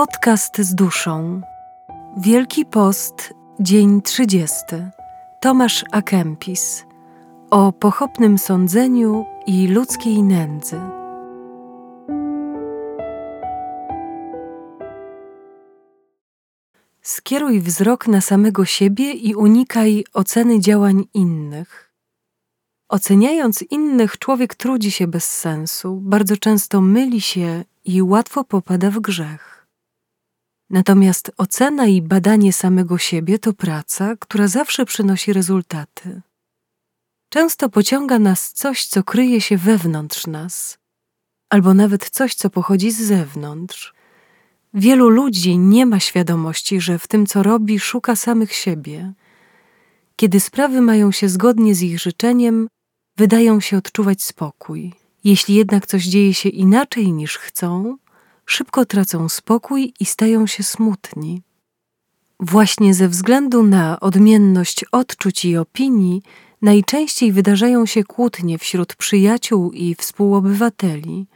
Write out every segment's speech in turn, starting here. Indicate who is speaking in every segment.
Speaker 1: Podcast z duszą. Wielki Post, dzień 30. Tomasz Akempis. O pochopnym sądzeniu i ludzkiej nędzy. Skieruj wzrok na samego siebie i unikaj oceny działań innych. Oceniając innych, człowiek trudzi się bez sensu, bardzo często myli się i łatwo popada w grzech. Natomiast ocena i badanie samego siebie to praca, która zawsze przynosi rezultaty. Często pociąga nas coś, co kryje się wewnątrz nas, albo nawet coś, co pochodzi z zewnątrz. Wielu ludzi nie ma świadomości, że w tym, co robi, szuka samych siebie. Kiedy sprawy mają się zgodnie z ich życzeniem, wydają się odczuwać spokój. Jeśli jednak coś dzieje się inaczej niż chcą, szybko tracą spokój i stają się smutni. Właśnie ze względu na odmienność odczuć i opinii najczęściej wydarzają się kłótnie wśród przyjaciół i współobywateli,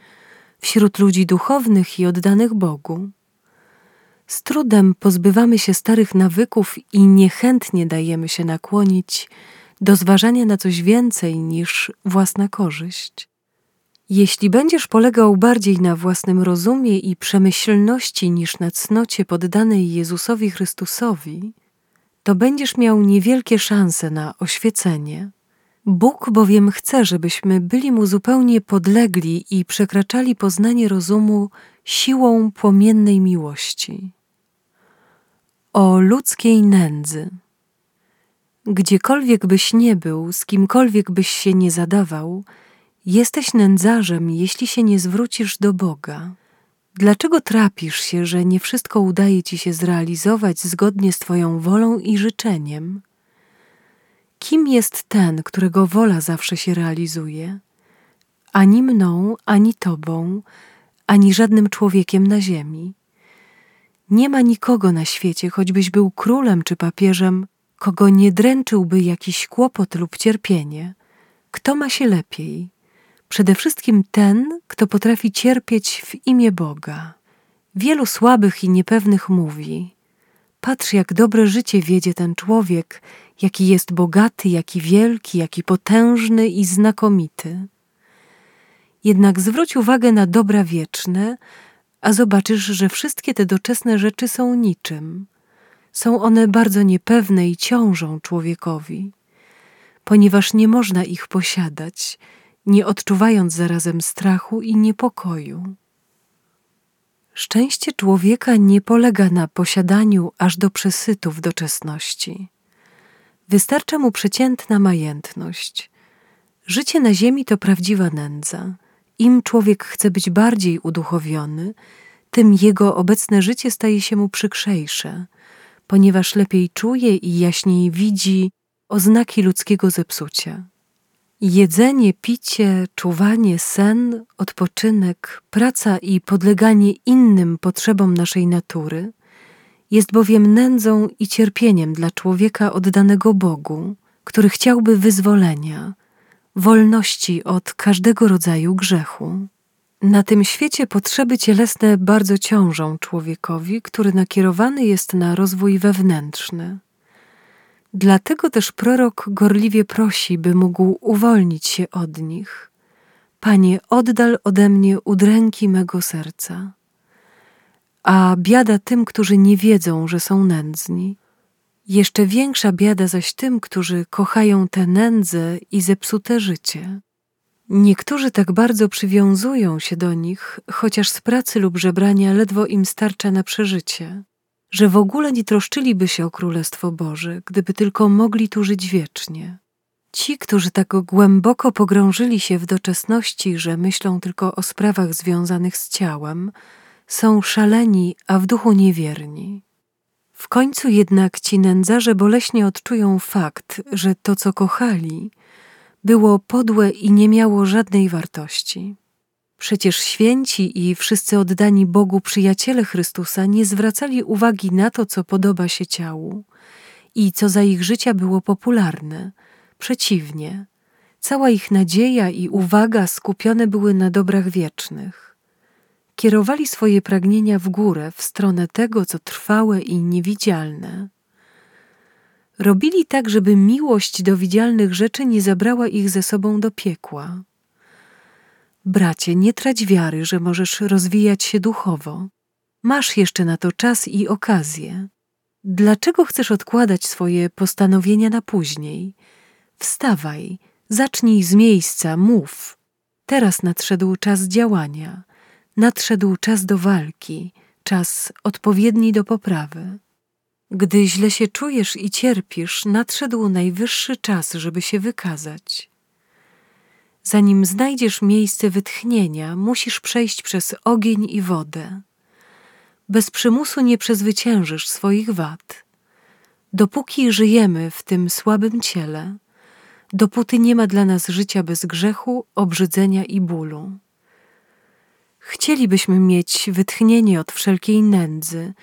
Speaker 1: wśród ludzi duchownych i oddanych Bogu. Z trudem pozbywamy się starych nawyków i niechętnie dajemy się nakłonić do zważania na coś więcej niż własna korzyść. Jeśli będziesz polegał bardziej na własnym rozumie i przemyślności niż na cnocie poddanej Jezusowi Chrystusowi, to będziesz miał niewielkie szanse na oświecenie. Bóg bowiem chce, żebyśmy byli Mu zupełnie podlegli i przekraczali poznanie rozumu siłą płomiennej miłości. O ludzkiej nędzy. Gdziekolwiek byś nie był, z kimkolwiek byś się nie zadawał, Jesteś nędzarzem, jeśli się nie zwrócisz do Boga. Dlaczego trapisz się, że nie wszystko udaje ci się zrealizować zgodnie z Twoją wolą i życzeniem? Kim jest ten, którego wola zawsze się realizuje? Ani mną, ani Tobą, ani żadnym człowiekiem na ziemi. Nie ma nikogo na świecie, choćbyś był królem czy papieżem, kogo nie dręczyłby jakiś kłopot lub cierpienie. Kto ma się lepiej? Przede wszystkim ten, kto potrafi cierpieć w imię Boga. Wielu słabych i niepewnych mówi: Patrz, jak dobre życie wiedzie ten człowiek, jaki jest bogaty, jaki wielki, jaki potężny i znakomity. Jednak zwróć uwagę na dobra wieczne, a zobaczysz, że wszystkie te doczesne rzeczy są niczym. Są one bardzo niepewne i ciążą człowiekowi, ponieważ nie można ich posiadać nie odczuwając zarazem strachu i niepokoju. Szczęście człowieka nie polega na posiadaniu aż do przesytu w doczesności. Wystarcza mu przeciętna majętność. Życie na ziemi to prawdziwa nędza. Im człowiek chce być bardziej uduchowiony, tym jego obecne życie staje się mu przykrzejsze, ponieważ lepiej czuje i jaśniej widzi oznaki ludzkiego zepsucia. Jedzenie, picie, czuwanie, sen, odpoczynek, praca i podleganie innym potrzebom naszej natury jest bowiem nędzą i cierpieniem dla człowieka oddanego Bogu, który chciałby wyzwolenia, wolności od każdego rodzaju grzechu. Na tym świecie potrzeby cielesne bardzo ciążą człowiekowi, który nakierowany jest na rozwój wewnętrzny. Dlatego też prorok gorliwie prosi, by mógł uwolnić się od nich. Panie, oddal ode mnie udręki mego serca. A biada tym, którzy nie wiedzą, że są nędzni. Jeszcze większa biada zaś tym, którzy kochają tę nędzę i zepsute życie. Niektórzy tak bardzo przywiązują się do nich, chociaż z pracy lub żebrania ledwo im starcza na przeżycie że w ogóle nie troszczyliby się o Królestwo Boże, gdyby tylko mogli tu żyć wiecznie. Ci, którzy tak głęboko pogrążyli się w doczesności, że myślą tylko o sprawach związanych z ciałem, są szaleni, a w duchu niewierni. W końcu jednak ci nędzarze boleśnie odczują fakt, że to, co kochali, było podłe i nie miało żadnej wartości. Przecież święci i wszyscy oddani Bogu przyjaciele Chrystusa nie zwracali uwagi na to, co podoba się ciału i co za ich życia było popularne. Przeciwnie, cała ich nadzieja i uwaga skupione były na dobrach wiecznych. kierowali swoje pragnienia w górę, w stronę tego, co trwałe i niewidzialne. Robili tak, żeby miłość do widzialnych rzeczy nie zabrała ich ze sobą do piekła. Bracie, nie trać wiary, że możesz rozwijać się duchowo. Masz jeszcze na to czas i okazję. Dlaczego chcesz odkładać swoje postanowienia na później? Wstawaj, zacznij z miejsca, mów. Teraz nadszedł czas działania, nadszedł czas do walki, czas odpowiedni do poprawy. Gdy źle się czujesz i cierpisz, nadszedł najwyższy czas, żeby się wykazać. Zanim znajdziesz miejsce wytchnienia, musisz przejść przez ogień i wodę. Bez przymusu nie przezwyciężysz swoich wad. Dopóki żyjemy w tym słabym ciele, dopóty nie ma dla nas życia bez grzechu, obrzydzenia i bólu. Chcielibyśmy mieć wytchnienie od wszelkiej nędzy,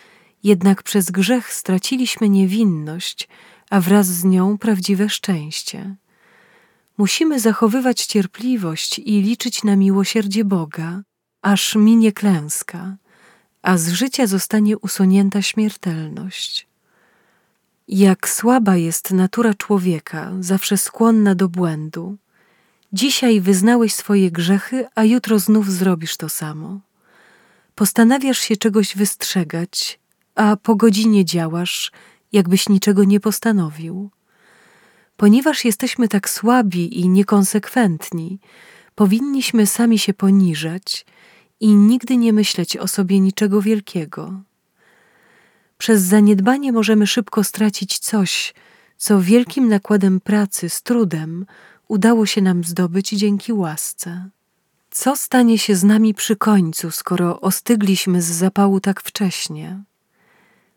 Speaker 1: jednak przez grzech straciliśmy niewinność, a wraz z nią prawdziwe szczęście. Musimy zachowywać cierpliwość i liczyć na miłosierdzie Boga, aż minie klęska, a z życia zostanie usunięta śmiertelność. Jak słaba jest natura człowieka, zawsze skłonna do błędu. Dzisiaj wyznałeś swoje grzechy, a jutro znów zrobisz to samo. Postanawiasz się czegoś wystrzegać, a po godzinie działasz, jakbyś niczego nie postanowił. Ponieważ jesteśmy tak słabi i niekonsekwentni, powinniśmy sami się poniżać i nigdy nie myśleć o sobie niczego wielkiego. Przez zaniedbanie możemy szybko stracić coś, co wielkim nakładem pracy, z trudem udało się nam zdobyć dzięki łasce. Co stanie się z nami przy końcu, skoro ostygliśmy z zapału tak wcześnie?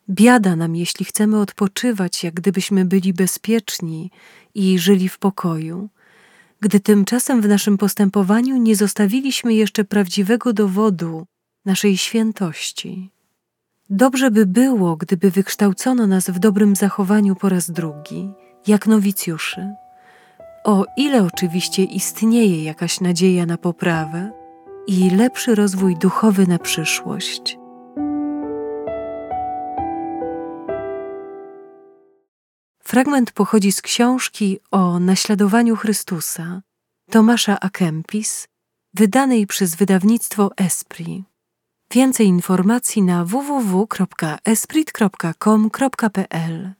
Speaker 1: Biada nam, jeśli chcemy odpoczywać, jak gdybyśmy byli bezpieczni i żyli w pokoju, gdy tymczasem w naszym postępowaniu nie zostawiliśmy jeszcze prawdziwego dowodu naszej świętości. Dobrze by było, gdyby wykształcono nas w dobrym zachowaniu po raz drugi, jak nowicjuszy. O ile oczywiście istnieje jakaś nadzieja na poprawę i lepszy rozwój duchowy na przyszłość. Fragment pochodzi z książki o naśladowaniu Chrystusa Tomasza Akempis, wydanej przez wydawnictwo Esprit. Więcej informacji na www.esprit.com.pl